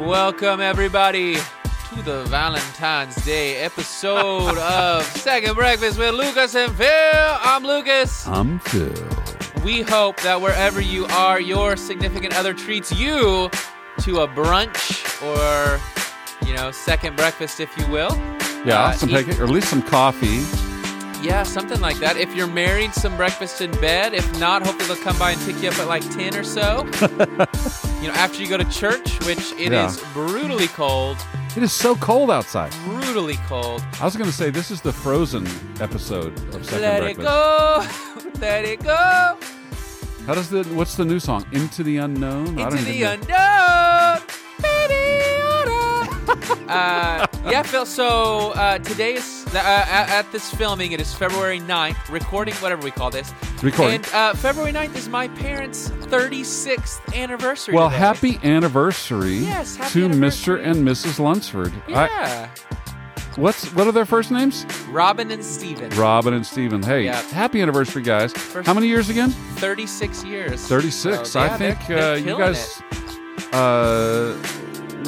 Welcome, everybody, to the Valentine's Day episode of Second Breakfast with Lucas and Phil. I'm Lucas. I'm Phil. We hope that wherever you are, your significant other treats you to a brunch or, you know, second breakfast, if you will. Yeah, Uh, some eat- pancake, or at least some coffee. Yeah, something like that. If you're married, some breakfast in bed. If not, hopefully they'll come by and pick you up at like 10 or so. you know, after you go to church, which it is Yeah. brutally cold, It is so cold outside. brutally cold. I was going to say this is the Frozen episode of Second Let it go, let it go How does the what's the new song? Into the unknown. I into don't the know. unknown. Uh, yeah, Phil. So uh, today is uh, at, this filming. It is February 9th, recording whatever we call this. Recording. And uh, February 9th is my parents' 36th anniversary. Well, today. happy anniversary Yes, happy to anniversary. Mr. and Mrs. Lunsford. I- Yeah, what's what are their first names? Robin and Steven. Robin and Stephen. Hey, Yeah. happy anniversary, guys. First- How many years again? 36 years. 36. So, I think they're- they're uh, you guys uh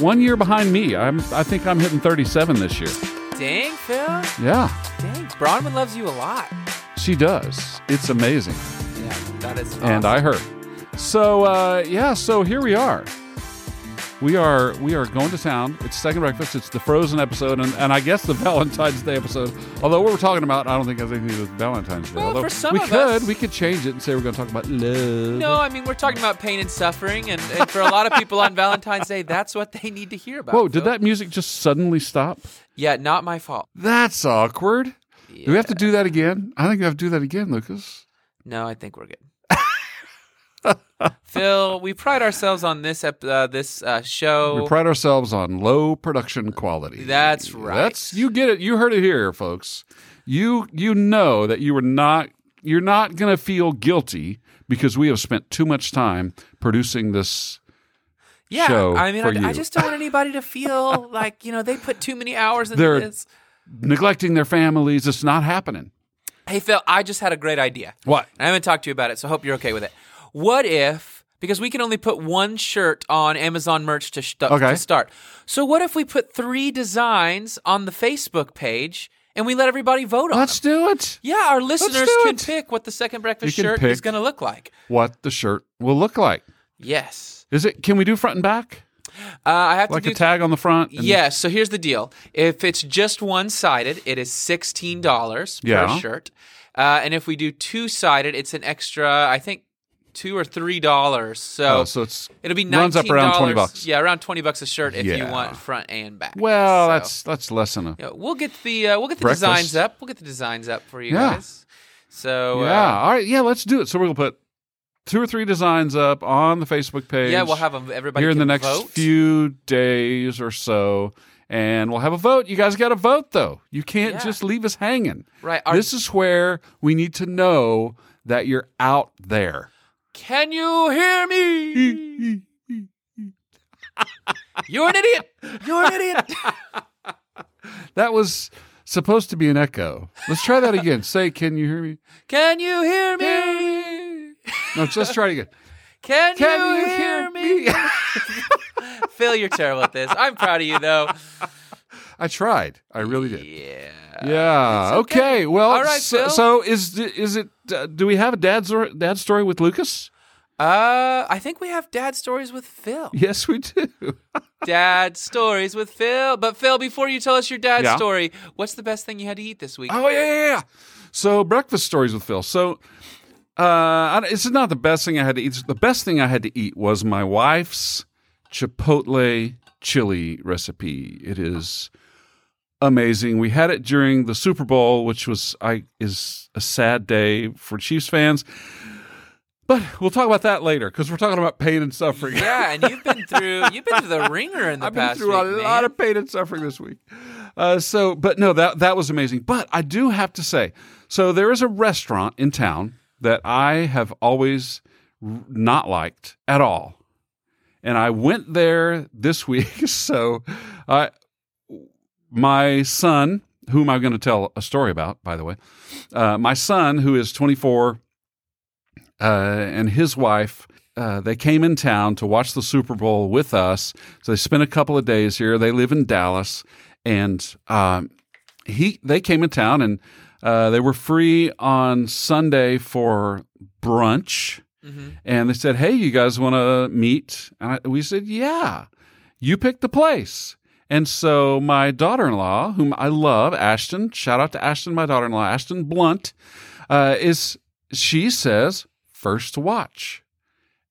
one year behind me. I'm I think I'm hitting 37 this year. Dang, Phil. Yeah, Dang, Bronwyn loves you a lot. she does. It's amazing. Yeah, that is. And I heard. So uh yeah, so here we are. We are we are going to town. It's second breakfast. It's the Frozen episode, and, and I guess the Valentine's Day episode. Although what we're talking about, I don't think has anything to do with Valentine's Day. Well, Although for some we of could, us- we could change it and say we're going to talk about love. No, I mean we're talking about pain and suffering, and, and for a lot of people on Valentine's Day, that's what they need to hear about. Whoa! Did that music just suddenly stop? Yeah, not my fault. That's awkward. Do we have to do that again? I think we have to do that again, Lucas. No, I think we're good. Phil, we pride ourselves on this ep- uh, this uh, show. We pride ourselves on low production quality. That's right. That's you get it. You heard it here, folks. You you know that you were not you're not going to feel guilty because we have spent too much time producing this. yeah, show I mean, I, I just don't want anybody to feel like you know they put too many hours into They're- this. Neglecting their families, it's not happening. Hey, Phil, I just had a great idea. What? I haven't talked to you about it, so I hope you're okay with it. What if, because we can only put one shirt on Amazon merch to, st- Okay. to start. So what if we put three designs on the Facebook page and we let everybody vote on it? Let's them? do it. Yeah, our listeners can it. pick what the second breakfast shirt is going to look like. What the shirt will look like? Yes. Is it? Can we do front and back? Uh, I have Like to do a tag on the front? Yes. So here's the deal. If it's just one sided, it is sixteen dollars per Yeah. shirt, uh, and if we do two sided, it's an extra. I think two or three dollars. So, Oh, so it's it'll be runs up around twenty bucks. Yeah, around twenty bucks a shirt if you want front and back. Well, So, that's that's less than a. yeah, we'll get the uh, we'll get the Breakfast. designs up. We'll get the designs up for you Yeah. guys. So Yeah. uh, All right. Yeah. Let's do it. So we're gonna put two or three designs up on the Facebook page. yeah, we'll have 'em- everybody here in the next vote. few days or so, and we'll have a vote. You guys got to vote though. You can't Yeah. just leave us hanging. Right. Our- this is where we need to know that you're out there. Can you hear me? You're an idiot. You're an idiot. That was supposed to be an echo. Let's try that again. Say, can you hear me? Can you hear me? No, just try it again. Can, Can you, you hear hear me? Phil, you're terrible at this. I'm proud of you, though. I tried. I really did. Yeah. Yeah. Okay. Okay. Well, All right, so, so is is it? Uh, do we have a dad's or, dad story with Lucas? Uh, I think we have dad stories with Phil. Yes, we do. Dad stories with Phil. But Phil, before you tell us your dad's Yeah. story, what's the best thing you had to eat this week? Oh yeah, yeah, yeah. So breakfast stories with Phil. So uh, it's not the best thing I had to eat. The best thing I had to eat was my wife's chipotle chili recipe. It is amazing. We had it during the Super Bowl, which was I is a sad day for Chiefs fans. But we'll talk about that later because we're talking about pain and suffering. Yeah, and you've been through you've been through the ringer in the I've been past through a week, lot of pain and suffering this week. Uh, so, but no, that that was amazing. But I do have to say, so there is a restaurant in town that I have always not liked at all, and I went there this week. So, I my son, whom I'm going to tell a story about, by the way, uh, my son, who is 24, uh, and his wife uh, they came in town to watch the Super Bowl with us. So they spent a couple of days here. They live in Dallas, and um, he they came in town and uh, they were free on Sunday for brunch. And they said, "Hey, you guys want to meet?" And I, we said, "Yeah." You picked the place. And so my daughter-in-law, whom I love, Ashton, shout out to Ashton, my daughter-in-law, Ashton Blunt, uh, is she says first watch,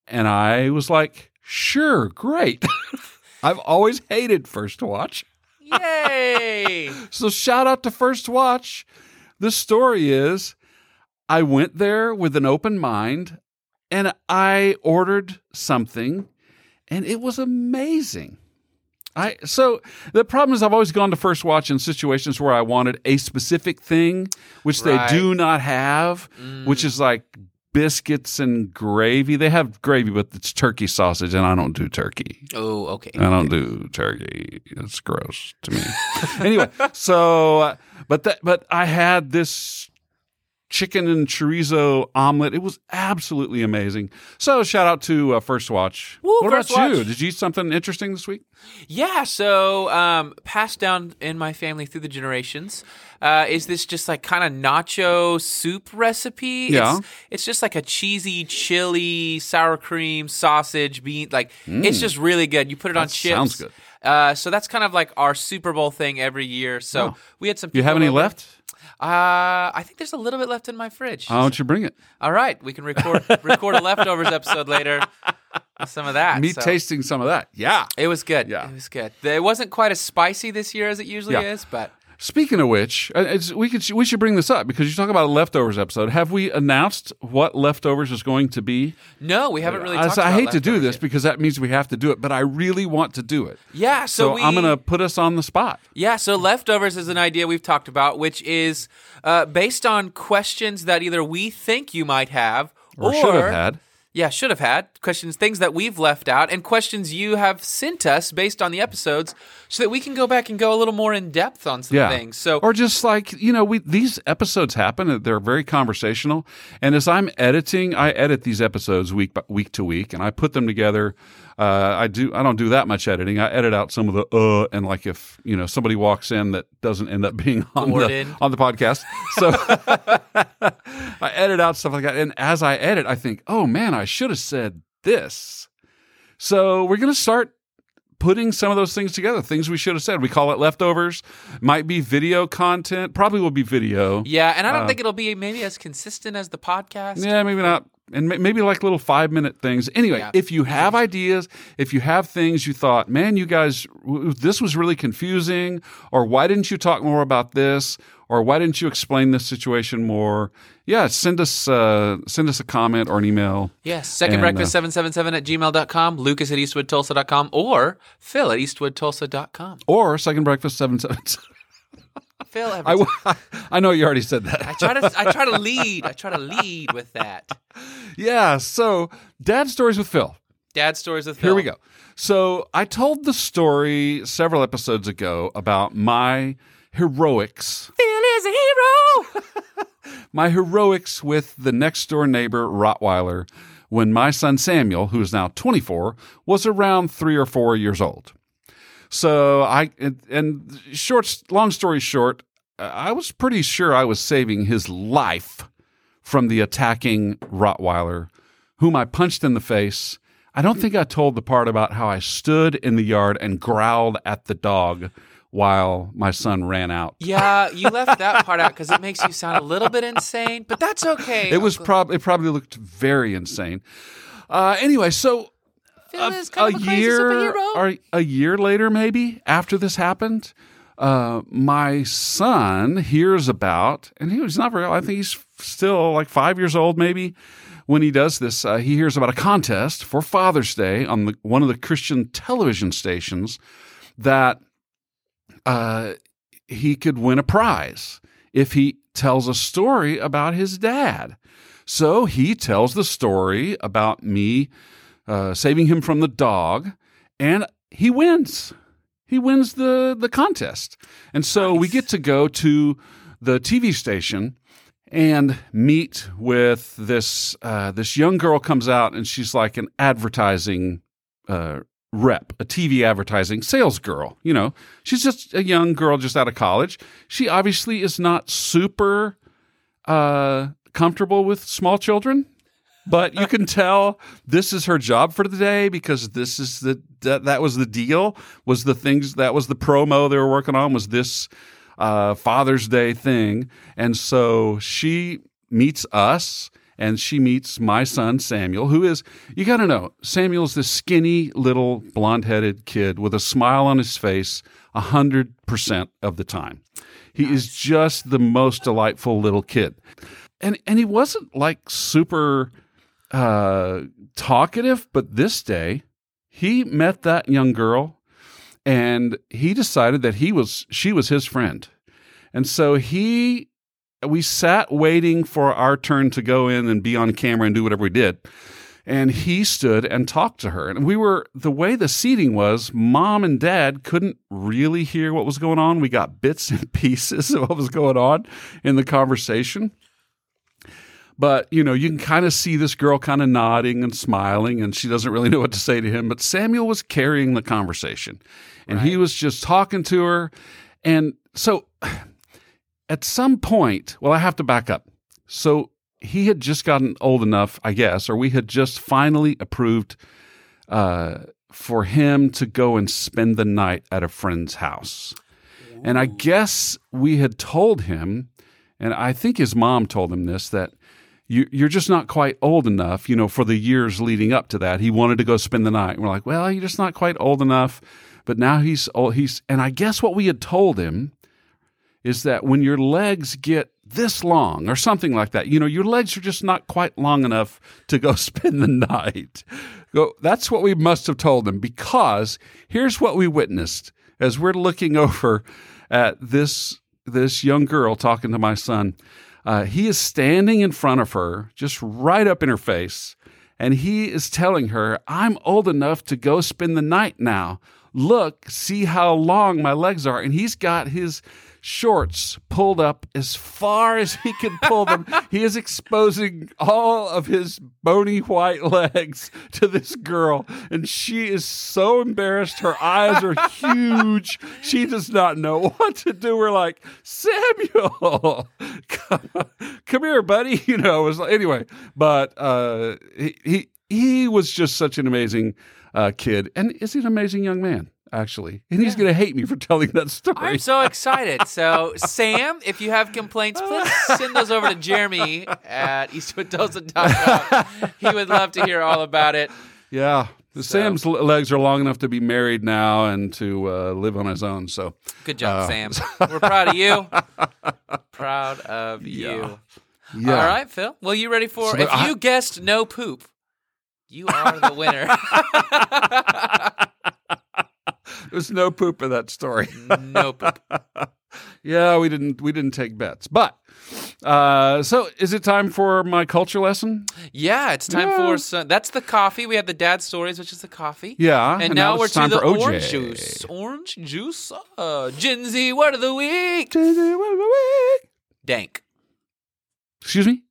and I was like, sure, great. I've always hated first watch. Yay! So shout out to First Watch. The story is I went there with an open mind and I ordered something and it was amazing. I so the problem is I've always gone to First Watch in situations where I wanted a specific thing which Right. they do not have, which is like biscuits and gravy. They have gravy but it's turkey sausage and I don't do turkey. oh, okay. I don't do turkey. It's gross to me. anyway, so uh, but that but I had this chicken and chorizo omelet. It was absolutely amazing. So shout out to uh, First Watch. Woo, what First about you? Did you eat something interesting this week? Yeah, so um, passed down in my family through the generations. Uh, is this just like kind of nacho soup recipe? Yeah. It's, it's just like a cheesy, chili, sour cream, sausage, bean. Like it's just really good. You put it on chips. sounds good. Uh, so that's kind of like our Super Bowl thing every year. So Oh. we had some. You have any over. left? Uh, I think there's a little bit left in my fridge. Why don't you bring it? All right, we can record record a leftovers episode later. Some of that. Me so. tasting some of that. Yeah. It was good. Yeah. It was good. It wasn't quite as spicy this year as it usually Yeah. is, but Speaking of which, uh, it's, we could we should bring this up because you talk about a leftovers episode. Have we announced what leftovers is going to be? no, we haven't really. I, I hate to do this yet. because that means we have to do it, but I really want to do it. Yeah, so, So, we, I'm going to put us on the spot. Yeah, so leftovers is an idea we've talked about, which is uh, based on questions that either we think you might have Or should have had. Yeah, should have had questions, things that we've left out, and questions you have sent us based on the episodes, so that we can go back and go a little more in depth on some Yeah. things. So or just like, you know, we these episodes happen, uh, they're very conversational. And as I'm editing, I edit these episodes week by, week to week and I put them together. Uh, I do I don't do that much editing. I edit out some of the uh and like if, you know, somebody walks in that doesn't end up being on the, on the podcast. So I edit out stuff like that. And as I edit, I think, oh man, I should have said this. So we're going to start putting some of those things together, things we should have said. We call it leftovers. Might be video content. Probably will be video. yeah, and I don't think it'll be maybe as consistent as the podcast. Uh, Yeah, maybe not. And maybe like little five minute things. Anyway, Yeah. if you have ideas, if you have things you thought, man, you guys, this was really confusing, or why didn't you talk more about this, or why didn't you explain this situation more? Yeah, send us uh, send us a comment or an email. Yes, second And, breakfast 777 at gmail.com, Lucas at eastwoodtulsa.com, or Phil at eastwoodtulsa.com. Or second breakfast seven seven. Phil, every I, I know you already said that. I try to I try to lead. I try to lead with that. Yeah. So, Dad Stories with Phil. Dad stories with Phil. Here we go. So, I told the story several episodes ago about my heroics, Phil is a hero. my heroics with the next door neighbor Rottweiler when my son Samuel, who is now 24, was around three or four years old. So, I, and, and short, long story short, I was pretty sure I was saving his life from the attacking Rottweiler, whom I punched in the face. I don't think I told the part about how I stood in the yard and growled at the dog while my son ran out. Yeah, you left that part out because it makes you sound a little bit insane, but that's okay. It was probably it probably looked very insane. Uh, anyway, so a, a a year a year later, maybe after this happened, uh, my son hears about, and he was not very. I think he's still like five years old, maybe. When he does this, uh, he hears about a contest for Father's Day on the, one of the Christian television stations that uh, he could win a prize if he tells a story about his dad. So he tells the story about me uh, saving him from the dog, and he wins. He wins the the contest, and so we get to go to the TV station, and meet with this uh, this young girl comes out and she's like an advertising uh, rep, a TV advertising sales girl. You know, she's just a young girl just out of college. She obviously is not super uh, comfortable with small children, but you can tell this is her job for the day because this is the that, that was the deal was the things that was the promo they were working on was this uh, Father's Day thing, and so she meets us and she meets my son Samuel, who is you got to know Samuel's this skinny little blonde-headed kid with a smile on his face a hundred percent of the time. He nice. is just the most delightful little kid, and and he wasn't like super uh, talkative, but this day he met that young girl and he decided that he was she was his friend. And so he we sat waiting for our turn to go in and be on camera and do whatever we did. And he stood and talked to her. And we were, the way the seating was, mom and dad couldn't really hear what was going on. We got bits and pieces of what was going on in the conversation. But, you know, you can kind of see this girl kind of nodding and smiling, and she doesn't really know what to say to him. But Samuel was carrying the conversation, and right. he was just talking to her. And so at some point, well, I have to back up. So he had just gotten old enough, I guess, or we had just finally approved uh, for him to go and spend the night at a friend's house. Ooh. And I guess we had told him, and I think his mom told him this, that you, you're just not quite old enough, you know, for the years leading up to that. He wanted to go spend the night. And we're like, well, you're just not quite old enough. But now he's old. He's, and I guess what we had told him is that when your legs get this long or something like that, you know, your legs are just not quite long enough to go spend the night. Go, that's what we must have told him because here's what we witnessed as we're looking over at this this young girl talking to my son. Uh, he is standing in front of her, just right up in her face, and he is telling her, I'm old enough to go spend the night now. Look, see how long my legs are. And he's got his shorts pulled up as far as he can pull them. he is exposing all of his bony white legs to this girl, and she is so embarrassed. Her eyes are huge. She does not know what to do. We're like, Samuel, come, come here, buddy. You know, was like, anyway, but uh, he, he he was just such an amazing uh, kid, and is he an amazing young man? Actually. And he's going to hate me for telling that story. I'm so excited. So, Sam, if you have complaints, please send those over to Jeremy at eastwoodtulsa.com. he would love to hear all about it. Yeah. So. Sam's legs are long enough to be married now and to uh, live on his own. So good job, uh, Sam. We're proud of you. proud of yeah. you. Yeah. All right, Phil. Well, you ready for? So if I, you guessed no poop, you are the winner. There's no poop in that story. no poop. yeah, we didn't we didn't take bets. But uh, so is it time for my culture lesson? Yeah, it's time yeah. for some, that's the coffee. We had the dad stories, which is the coffee. Yeah, and, and now, now we're to the orange juice. Orange juice. Uh, Gen Z word of the week. Gen Z word of the week. Dank. Excuse me.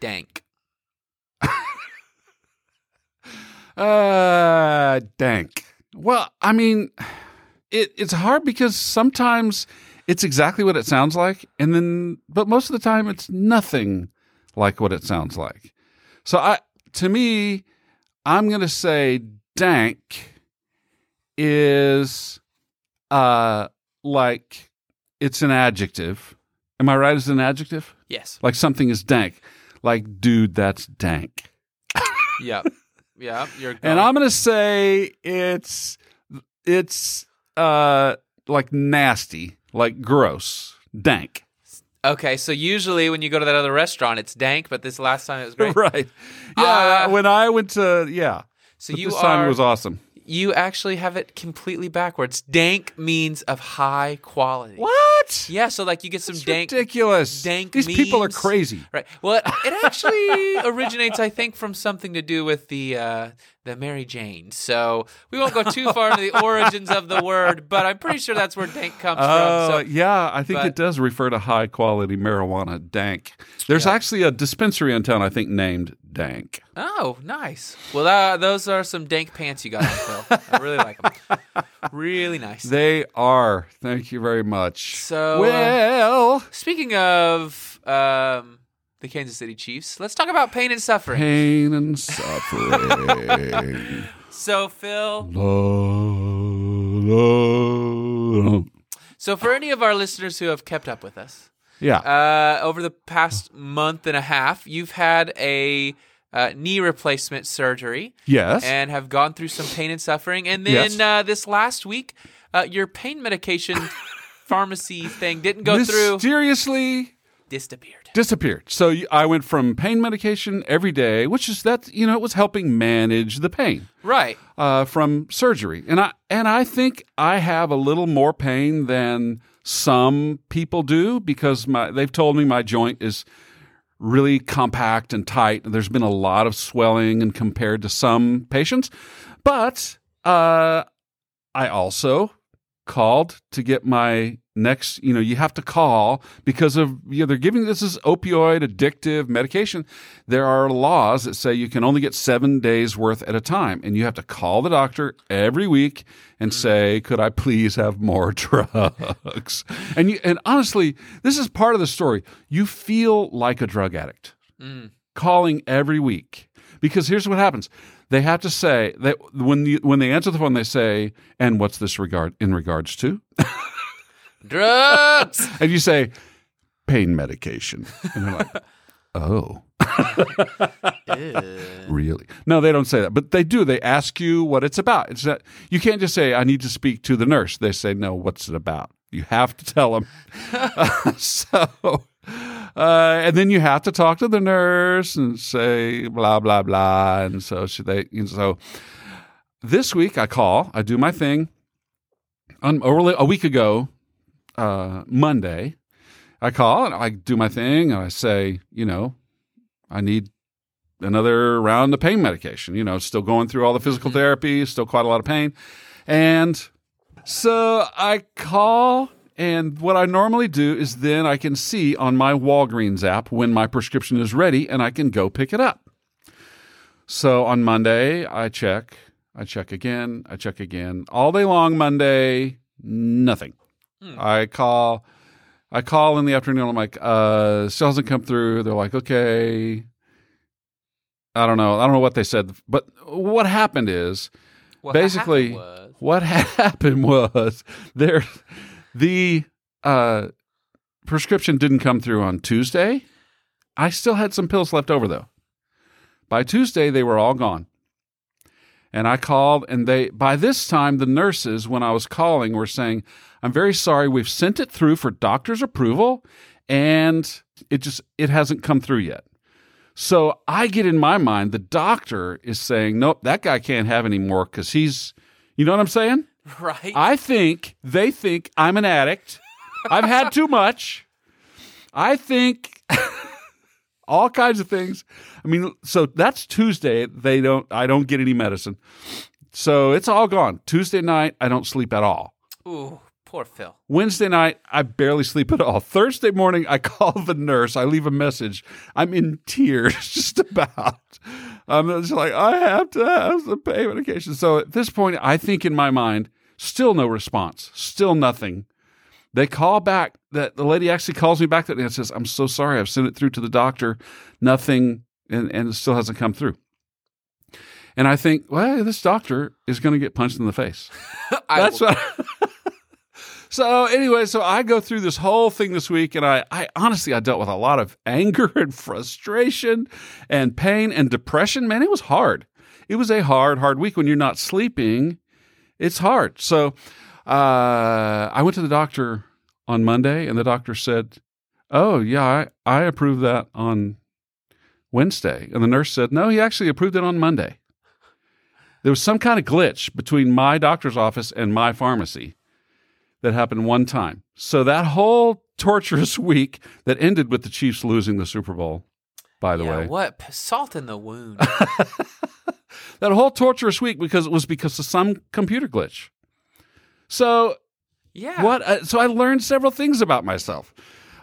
Dank. uh, dank. Well, I mean, it, it's hard because sometimes it's exactly what it sounds like, and then, but most of the time it's nothing like what it sounds like. So I, to me, I'm going to say dank is, uh, like it's an adjective. Am I right as an adjective? Yes. Like something is dank. Like, dude, that's dank. yep. Yeah, you're. And I'm gonna say it's it's uh like nasty, like gross, dank. Okay, so usually when you go to that other restaurant, it's dank, but this last time it was great. right. Yeah, uh, when I went to yeah. So but you this are, time it was awesome. You actually have it completely backwards. Dank means of high quality. What? Yeah, so like you get some It's dank ridiculous. dank These people are crazy. Right. Well, it, it actually originates, I think, from something to do with the uh, the Mary Jane. So we won't go too far into the origins of the word, but I'm pretty sure that's where dank comes Oh, from. So yeah, I think but- it does refer to high quality marijuana, dank. There's Yeah. actually a dispensary in town, I think, named Dank. Oh, nice. Well, uh, those are some dank pants you got on, Phil. I really like them. Really nice. They are. Thank you very much. So, uh, well, Speaking of um, the Kansas City Chiefs, let's talk about pain and suffering. pain and suffering. So, Phil, so for any of our listeners who have kept up with us, Yeah. uh, over the past month and a half, you've had a uh, knee replacement surgery yes. and have gone through some pain and suffering. And then Yes. uh, this last week, uh, your pain medication pharmacy thing didn't go through, Mysteriously disappeared. Disappeared. So I went from pain medication every day, which is that you know it was helping manage the pain. Right. uh, from surgery, and I and I think I have a little more pain than some people do because my they've told me my joint is really compact and tight. There's been a lot of swelling, and compared to some patients, but uh, I also called to get my next you know you have to call because of you know they're giving this is opioid addictive medication. There are laws that say you can only get seven days worth at a time and you have to call the doctor every week and mm. say could i please have more drugs? And you and honestly this is part of the story. You feel like a drug addict mm. calling every week because here's what happens they have to say that when you when they answer the phone they say and what's this regard in regards to? Drugs. and you say pain medication. And they're like oh. Really? No they don't say that but they do. They ask you what it's about. It's that you can't just say i need to speak to the nurse. They say no what's it about? You have to tell them. So uh, and then you have to talk to the nurse and say blah blah blah and so should they and so this week i call i do my thing on early, a week ago uh, monday I call and I do my thing and I say, you know, I need another round of pain medication. You know, still going through all the physical therapy, still quite a lot of pain. And so I call, and what I normally do is then I can see on my Walgreens app when my prescription is ready and I can go pick it up. So on Monday, I check, I check again, I check again. All day long, Monday, nothing. I call. I call in the afternoon. I'm like, uh, still hasn't come through. They're like, okay. I don't know. I don't know what they said, but what happened is What basically happened was- what happened was there the uh, prescription didn't come through on Tuesday. I still had some pills left over though. By Tuesday, they were all gone. And I called, and they, by this time, the nurses, when I was calling, were saying, I'm very sorry, we've sent it through for doctor's approval, and it just, it hasn't come through yet. So I get in my mind, the doctor is saying, nope, that guy can't have any more because he's, you know what I'm saying? right. I think they think I'm an addict. I've had too much. I think all kinds of things. I mean, so that's Tuesday. They don't. I don't get any medicine. So it's all gone. Tuesday night, I don't sleep at all. Ooh, poor Phil. Wednesday night, I barely sleep at all. Thursday morning, I call the nurse. I leave a message. I'm in tears just about. I'm just like, I have to have some pain medication. So at this point, I think in my mind, still no response, still nothing. They call back. That the lady actually calls me back that day and says, "I'm so sorry. I've sent it through to the doctor. Nothing, and, and it still hasn't come through." And I think, well, this doctor is going to get punched in the face. That's will- what. so anyway, so I go through this whole thing this week, and I, I honestly, I dealt with a lot of anger and frustration, and pain and depression. Man, it was hard. It was a hard, hard week when you're not sleeping. It's hard. So uh, I went to the doctor on Monday, and the doctor said, "Oh yeah, I, I approved that on Wednesday," and the nurse said, "No, he actually approved it on Monday." There was some kind of glitch between my doctor's office and my pharmacy that happened one time. So that whole torturous week that ended with the Chiefs losing the Super Bowl, by the yeah, way. What salt in the wound? that whole torturous week because it was because of some computer glitch. So yeah. what? Uh, so I learned several things about myself.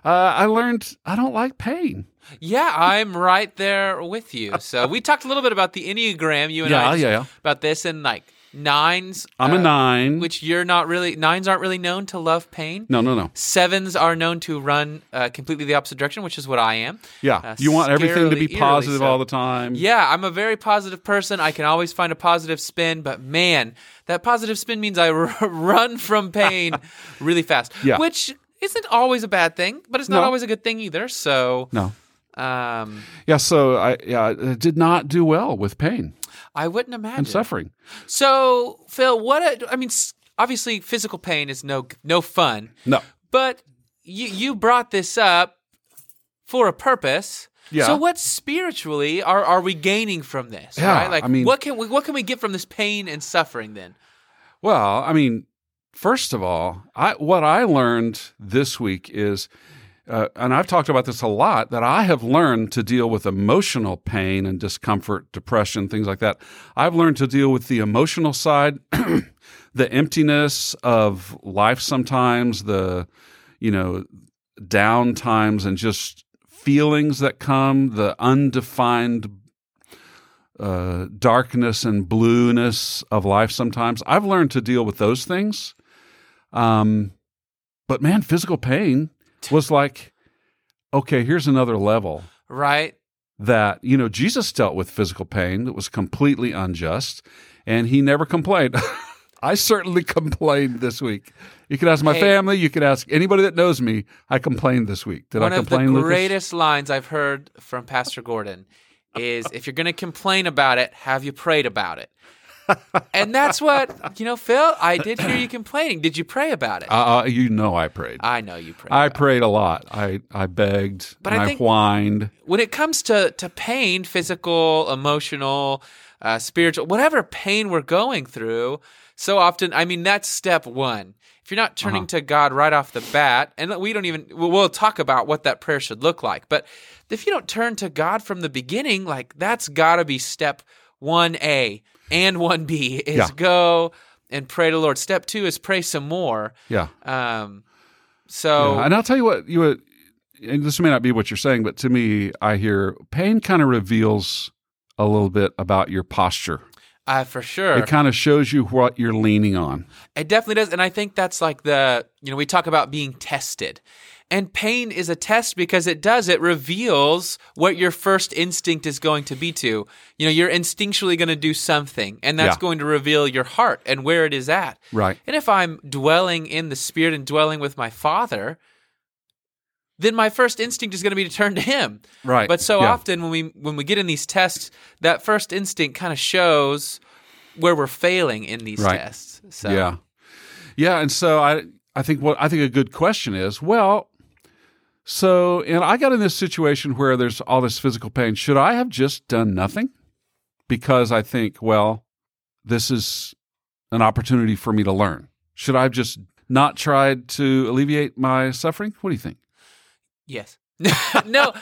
Uh, I learned I don't like pain. Yeah, I'm right there with you. So we talked a little bit about the Enneagram, you and Yeah, I, yeah, yeah. about this and like nines. I'm a uh, nine. which you're not really. Nines aren't really known to love pain. no, no, no. Sevens are known to run uh, completely the opposite direction, which is what I am. Yeah, Uh, you want everything to be eerily positive so. all the time. Yeah, I'm a very positive person. I can always find a positive spin, but man, that positive spin means I r- run from pain really fast. Yeah. Which isn't always a bad thing, but it's not No. always a good thing either. So, No. um, Yeah. So I yeah I did not do well with pain I wouldn't imagine and suffering. So, Phil, what? A, I mean, obviously, physical pain is no no fun, No. but you you brought this up for a purpose. Yeah. So, what spiritually are are we gaining from this? Yeah, right? Like, I mean- what can we what can we get from this pain and suffering? Then, Well, I mean, first of all, I what I learned this week is, uh, and I've talked about this a lot, that I have learned to deal with emotional pain and discomfort, depression, things like that. I've learned to deal with the emotional side, the emptiness of life sometimes, the you know down times, and just feelings that come, the undefined uh, darkness and blueness of life sometimes. I've learned to deal with those things. Um, but man, physical pain was like, okay, here's another level right? that, you know, Jesus dealt with physical pain that was completely unjust and he never complained. I certainly complained this week. You can ask my Hey. family. You can ask anybody that knows me. I complained this week. Did One of the complain, Lucas? greatest lines I've heard from Pastor Gordon is, "If you're going to complain about it, have you prayed about it?" And that's what you know, Phil. I did hear you complaining. Did you pray about it? Uh, uh, you know, I prayed. I know you prayed. I about it. prayed a lot. I, I begged But and I I, whined. when it comes to to pain, physical, emotional, uh, spiritual, whatever pain we're going through, so often, I mean, that's step one. If you're not turning to God right off the bat, and we don't even, we'll we'll talk about what that prayer should look like, but if you don't turn to God from the beginning, like that's got to be step 1A and 1B is Yeah. go and pray to the Lord. Step two is pray some more. Yeah. Um, so, Yeah, and I'll tell you what you would. And this may not be what you're saying, but to me, I hear pain kind of reveals a little bit about your posture. uh, for sure. It kind of shows you what you're leaning on. It definitely does. And I think that's like the, you know, we talk about being tested. And pain is a test because it does, it reveals what your first instinct is going to be to. You know, you're instinctually going to do something, and that's Yeah. going to reveal your heart and where it is at. Right. And if I'm dwelling in the Spirit and dwelling with my Father, then my first instinct is going to be to turn to Him. Right. But so Yeah. often when we when we get in these tests, that first instinct kind of shows where we're failing in these Right. tests. So Yeah. Yeah, and so I I think what I think a good question is, well, so and I got in this situation where there's all this physical pain. Should I have just done nothing? Because I think, well, this is an opportunity for me to learn. Should I have just not tried to alleviate my suffering? What do you think? Yes. no,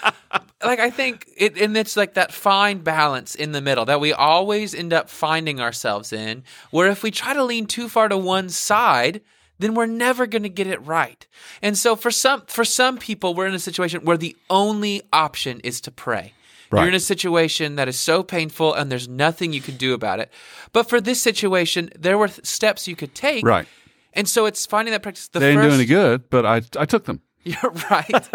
like I think it, and it's like that fine balance in the middle that we always end up finding ourselves in, where if we try to lean too far to one side, then we're never going to get it right. And so for some for some people, we're in a situation where the only option is to pray. Right. You're in a situation that is so painful, and there's nothing you can do about it. But for this situation, there were steps you could take. Right. And so it's finding that practice. The They didn't first, do any good, but I I took them. you're right.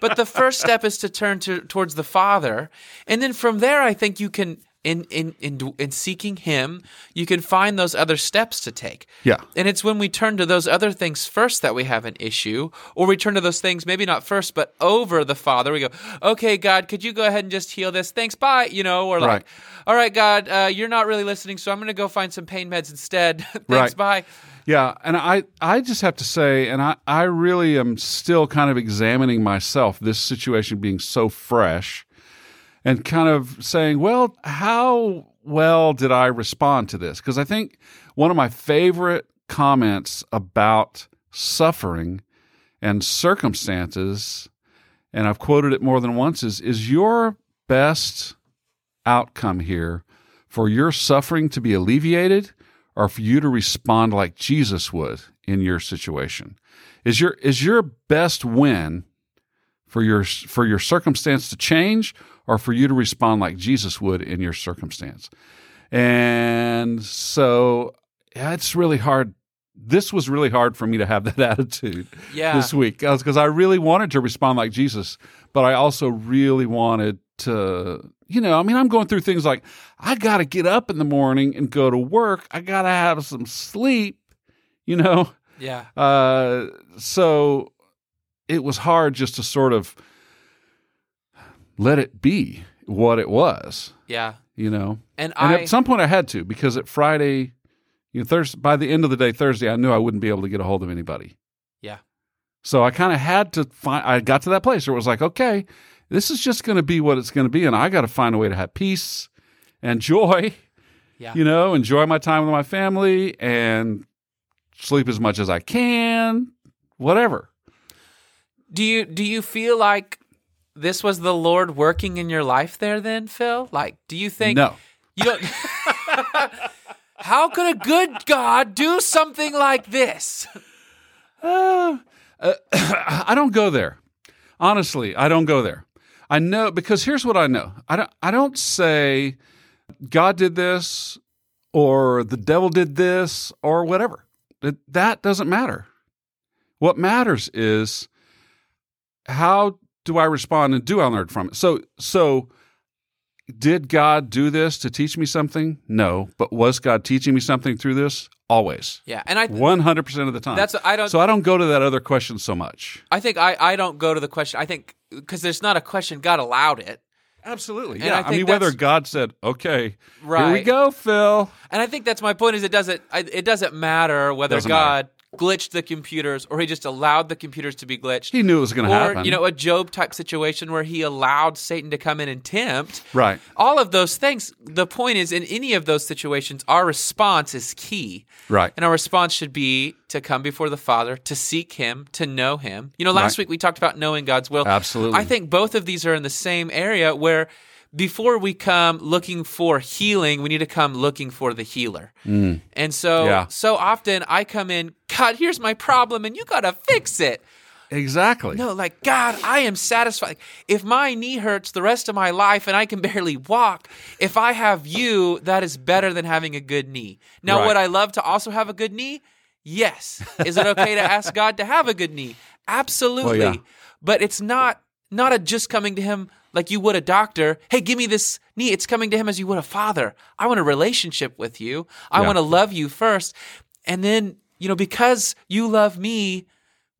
but the first step is to turn to, towards the Father. And then from there, I think you can, in, in, in, in seeking Him, you can find those other steps to take. Yeah. And it's when we turn to those other things first that we have an issue, or we turn to those things maybe not first, but over the Father. We go, okay, God, could you go ahead and just heal this? Thanks, bye. You know, or like, Right. all right, God, uh, you're not really listening, so I'm going to go find some pain meds instead. Thanks, Right. bye. Yeah, and I, I just have to say, and I, I really am still kind of examining myself, this situation being so fresh, and kind of saying, well, how well did I respond to this? Because I think one of my favorite comments about suffering and circumstances, and I've quoted it more than once, is is your best outcome here for your suffering to be alleviated or for you to respond like Jesus would in your situation? Is your is your best win for your for your circumstance to change or for you to respond like Jesus would in your circumstance? And so it's really hard. This was really hard for me to have that attitude Yeah. this week because I really wanted to respond like Jesus, but I also really wanted to, you know, I mean, I'm going through things like I got to get up in the morning and go to work. I got to have some sleep, you know. Yeah. Uh, so it was hard just to sort of let it be what it was, Yeah. you know. And, And I at some point I had to because at Friday, you know, Thursday, by the end of the day, Thursday, I knew I wouldn't be able to get a hold of anybody. Yeah. So I kind of had to find, I got to that place where it was like, okay, this is just going to be what it's going to be. And I got to find a way to have peace and joy, Yeah. you know, enjoy my time with my family and sleep as much as I can, whatever. Do you do you feel like this was the Lord working in your life there then, Phil? Like do you think no. you don't How could a good God do something like this? Uh, uh, I don't go there. Honestly, I don't go there. I know because here's what I know. I don't. I don't say God did this or the devil did this or whatever. That that doesn't matter. What matters is how do I respond and do I learn from it? So so did God do this to teach me something? No, but was God teaching me something through this? Always. Yeah, and I One hundred percent of the time. That's I don't So I don't go to that other question so much. I think I I don't go to the question. I think cuz there's not a question God allowed it. Absolutely. And Yeah. I I, mean, whether God said, "Okay, here we go, Phil." And I think that's my point is it doesn't it doesn't matter whether Doesn't God glitched the computers or he just allowed the computers to be glitched. He knew it was going to happen. you know a Job type situation where he allowed Satan to come in and tempt. right? All of those things. The point is, in any of those situations, our response is key. Right. And our response should be to come before the Father, to seek Him, to know Him. You know, last Right. week we talked about knowing God's will. Absolutely. I think both of these are in the same area where before we come looking for healing, we need to come looking for the healer. And so, Mm. Yeah. so often I come in, God, here's my problem, and you got to fix it. Exactly. No, like God, I am satisfied. If my knee hurts the rest of my life and I can barely walk, if I have you, that is better than having a good knee. Now, Right. would I love to also have a good knee? Yes. Is it okay to ask God to have a good knee? Absolutely. Well, yeah. But it's not not a just coming to him like you would a doctor. Hey, give me this knee. It's coming to him as you would a father. I want a relationship with you. I Yeah. want to love you first. And then, you know, because you love me,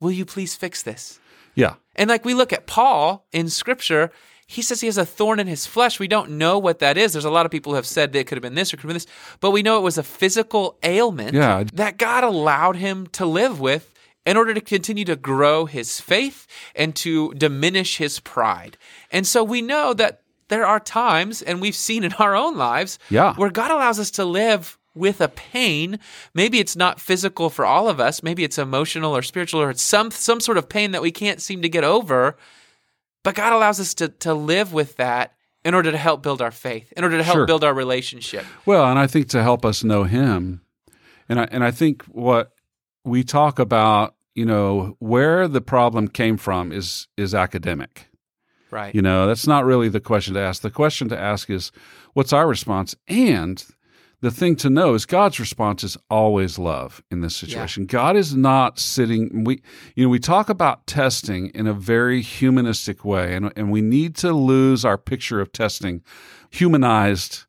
will you please fix this? Yeah. And like we look at Paul in scripture, he says he has a thorn in his flesh. We don't know what that is. There's a lot of people who have said that it could have been this or could have been this, but we know it was a physical ailment Yeah. that God allowed him to live with in order to continue to grow his faith and to diminish his pride. And so we know that there are times, and we've seen in our own lives, Yeah. where God allows us to live with a pain. Maybe it's not physical for all of us. Maybe it's emotional or spiritual or it's some some sort of pain that we can't seem to get over. But God allows us to to live with that in order to help build our faith, in order to help Sure. build our relationship. Well, and I think to help us know Him, and I and I think what we talk about, you know, where the problem came from is is academic. Right. You know, that's not really the question to ask. The question to ask is, what's our response? And the thing to know is God's response is always love in this situation. God is not sitting we you know, we talk about testing in a very humanistic way and and we need to lose our picture of testing humanized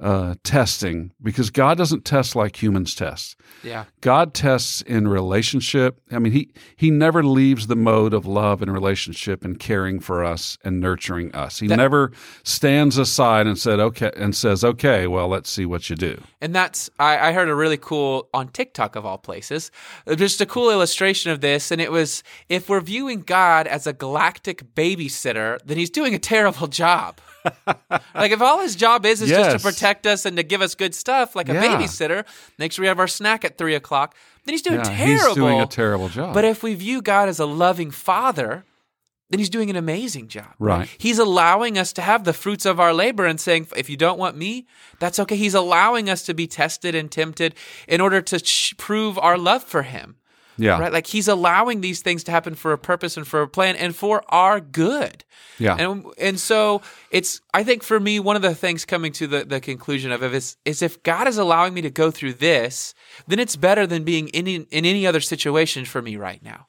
uh, testing because God doesn't test like humans test. Yeah. God tests in relationship. I mean, he he never leaves the mode of love and relationship and caring for us and nurturing us. He That- never stands aside and said, "Okay," and says, "Okay, well, let's see what you do." And that's I, I heard a really cool on TikTok of all places, just a cool illustration of this. And it was if we're viewing God as a galactic babysitter, then he's doing a terrible job. Like if all his job is is just to protect us and to give us good stuff, like a Yeah. babysitter, make sure we have our snack at three o'clock, then he's doing Yeah, terrible. He's doing a terrible job. But if we view God as a loving father, then he's doing an amazing job. Right. He's allowing us to have the fruits of our labor and saying, if you don't want me, that's okay. He's allowing us to be tested and tempted in order to sh- prove our love for him. Yeah, Right? Like he's allowing these things to happen for a purpose and for a plan and for our good. yeah, And and so it's I think for me one of the things coming to the, the conclusion of it is is if God is allowing me to go through this, then it's better than being in in any other situation for me right now.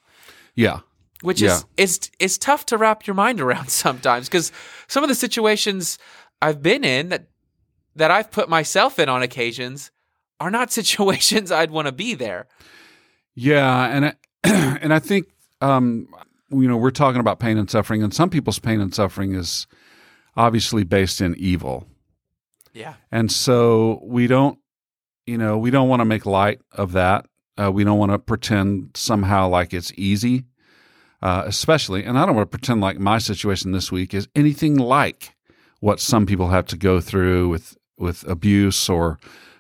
yeah, Which Yeah. is is is tough to wrap your mind around sometimes because some of the situations I've been in that that I've put myself in on occasions are not situations I'd want to be there. Yeah. And I, and I think um, you know we're talking about pain and suffering, and some people's pain and suffering is obviously based in evil. Yeah. And so we don't, you know, we don't want to make light of that. Uh, we don't want to pretend somehow like it's easy, uh, especially, and I don't want to pretend like my situation this week is anything like what some people have to go through with with abuse or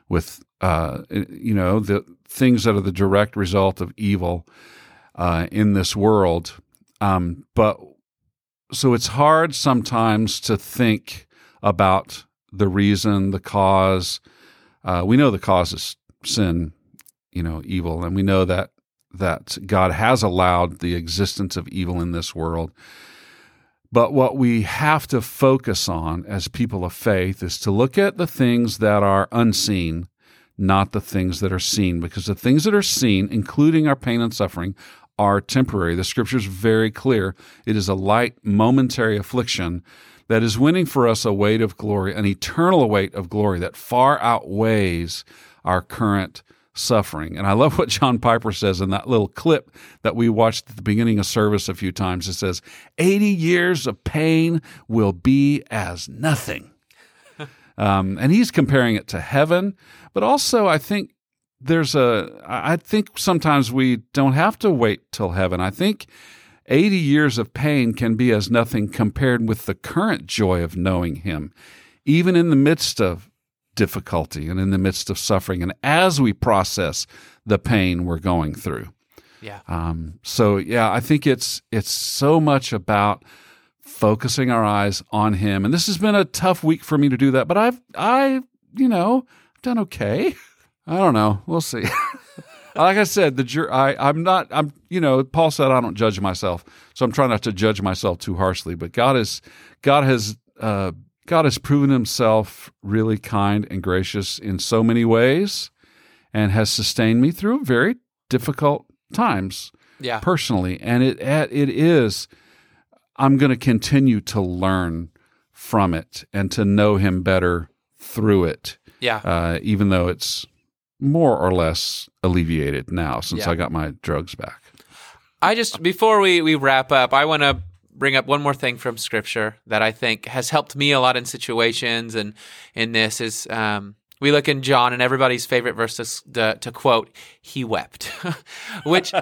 with, uh, you know, the things that are the direct result of evil uh, in this world. Um, but so it's hard sometimes to think about the reason, the cause. Uh, we know the cause is sin, you know, evil, and we know that that God has allowed the existence of evil in this world. But what we have to focus on as people of faith is to look at the things that are unseen, not the things that are seen, because the things that are seen, including our pain and suffering, are temporary. The scripture is very clear. It is a light, momentary affliction that is winning for us a weight of glory, an eternal weight of glory that far outweighs our current suffering. And I love what John Piper says in that little clip that we watched at the beginning of service a few times. It says, 80 years of pain will be as nothing. Um, and he's comparing it to heaven, but also I think there's a I think sometimes we don't have to wait till heaven. I think 80 years of pain can be as nothing compared with the current joy of knowing him, even in the midst of difficulty and in the midst of suffering and as we process the pain we're going through. Yeah. Um, so yeah, I think it's it's so much about focusing our eyes on him. And this has been a tough week for me to do that, but I've I, you know, done okay. I don't know. We'll see. like I said, the jur- I I'm not I'm you know, Paul said I don't judge myself. So I'm trying not to judge myself too harshly, but God is God has uh God has proven himself really kind and gracious in so many ways and has sustained me through very difficult times Yeah. personally and it it is I'm going to continue to learn from it and to know him better through it Yeah. uh, even though it's more or less alleviated now since Yeah. I got my drugs back. I just before we we wrap up, I want to bring up one more thing from Scripture that I think has helped me a lot in situations, and in this is um, we look in John and everybody's favorite verse to, to, to quote, "He wept," which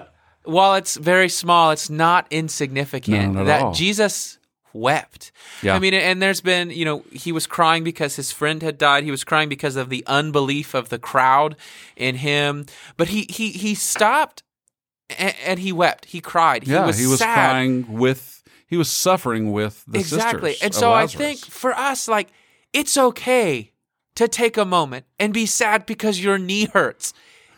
while it's very small, it's not insignificant. No, not at that. Jesus wept. Yeah. I mean, and there's been, you know, he was crying because his friend had died. He was crying because of the unbelief of the crowd in him. But he he he stopped and, and he wept. He cried. yeah, he was, sad. crying with he was suffering with the exactly. And so I think for us, like, it's okay to take a moment and be sad because your knee hurts.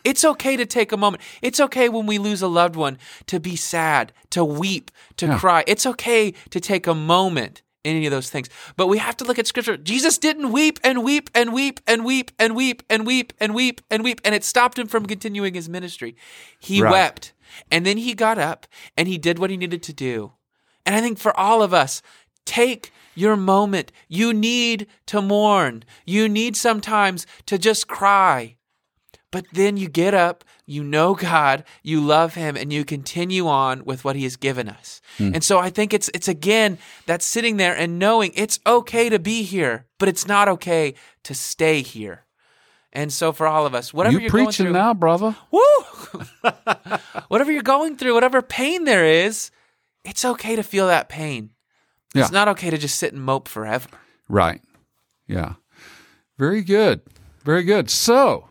It's okay to take a moment. It's okay when we lose a loved one to be sad, to weep, to Yeah. cry. It's okay to take a moment in any of those things. But we have to look at scripture. Jesus didn't weep and weep and weep and weep and weep and weep and weep and weep, and it stopped him from continuing his ministry. He Right. wept. And then he got up and he did what he needed to do. And I think for all of us, take your moment. You need to mourn. You need sometimes to just cry. But then you get up, you know God, you love him and you continue on with what he has given us. Hmm. And so I think it's it's again that sitting there and knowing it's okay to be here, but it's not okay to stay here. And so for all of us, whatever you are going preaching through, now, brother. Woo! Whatever you're going through, whatever pain there is, it's okay to feel that pain. Yeah. It's not okay to just sit and mope forever. Right. Yeah. Very good. Very good. So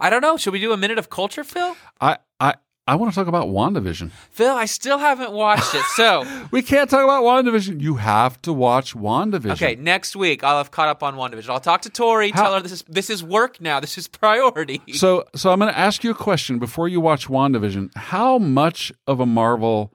I don't know. Should we do a minute of culture, Phil? I I I want to talk about WandaVision. Phil, I still haven't watched it. So, We can't talk about WandaVision. You have to watch WandaVision. okay, next week I'll have caught up on WandaVision. I'll talk to Tori, How- tell her this is this is work now. This is priority. So so I'm going to ask you a question before you watch WandaVision. How much of a Marvel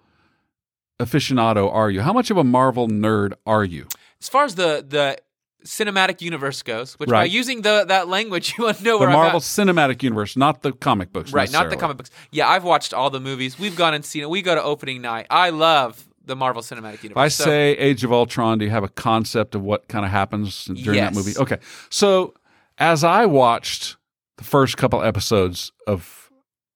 aficionado are you? How much of a Marvel nerd are you? As far as the the cinematic universe goes, which by using the that language, you want to know The where Marvel I'm Cinematic Universe, not the comic books. Right, not the comic books. Yeah, I've watched all the movies. We've gone and seen it. We go to opening night. I love the Marvel Cinematic Universe. If I So- say Age of Ultron, do you have a concept of what kind of happens during Yes. that movie? Okay. So as I watched the first couple episodes of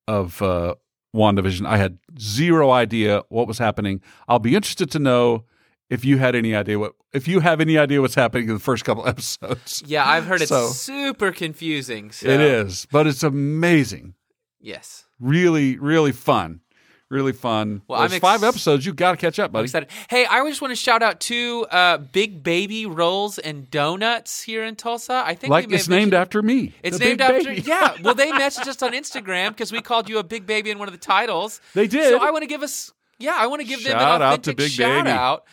of uh, WandaVision, I had zero idea what was happening. I'll be interested to know if you had any idea what if you have any idea what's happening in the first couple episodes. yeah, I've heard it's super confusing. So. It is, but it's amazing. Yes. Really, really fun. Really fun. Well, There's ex- five episodes. You got to catch up, I'm buddy. excited. Hey, I just want to shout out to uh, Big Baby Rolls and Donuts here in Tulsa. I think Like it's named after me. It's named after baby. yeah. Well, they messaged us on Instagram because we called you a big baby in one of the titles. They did. So I want to give us yeah. I want to give them Shout an out to authentic Big shout Baby. out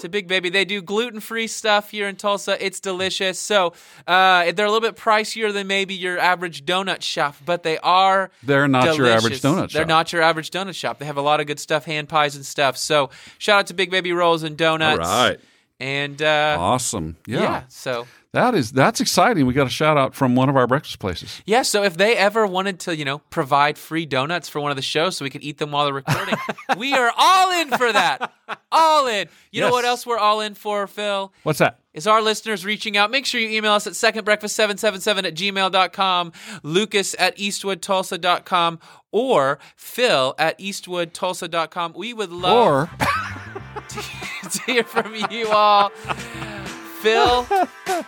to Big Baby. They do gluten free stuff here in Tulsa. It's delicious. So uh, they're a little bit pricier than maybe your average donut shop, but they are. They're not your average delicious. donut They're shop. not your average donut shop. They have a lot of good stuff, hand pies and stuff. So shout out to Big Baby Rolls and Donuts. All right. And uh, Awesome. Yeah. yeah, so That is that's exciting. We got a shout out from one of our breakfast places. Yeah, so if they ever wanted to, you know, provide free donuts for one of the shows so we could eat them while they're recording, we are all in for that. All in. You know what else we're all in for, Phil? What's that? Is our listeners reaching out. Make sure you email us at secondbreakfast777 at gmail.com, lucas at eastwoodtulsa.com, or phil at eastwoodtulsa.com. We would love Or to hear from you all. Phil,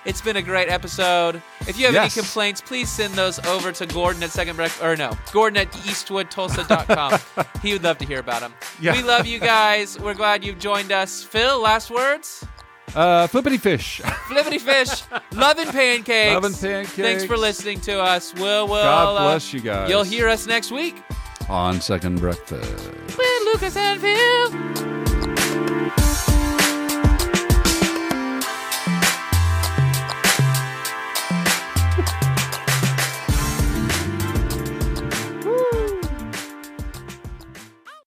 it's been a great episode. If you have Yes. any complaints, please send those over to Gordon at second breakfast, or no, Gordon at eastwoodtulsa.com. he would love to hear about them. Yeah. We love you guys. We're glad you've joined us. Phil, last words? uh, flippity fish. Flippity fish, loving pancakes. Loving pancakes. Thanks for listening to us. We'll, we'll, God uh, bless you guys. You'll hear us next week on second breakfast. with Lucas and Phil. Bye.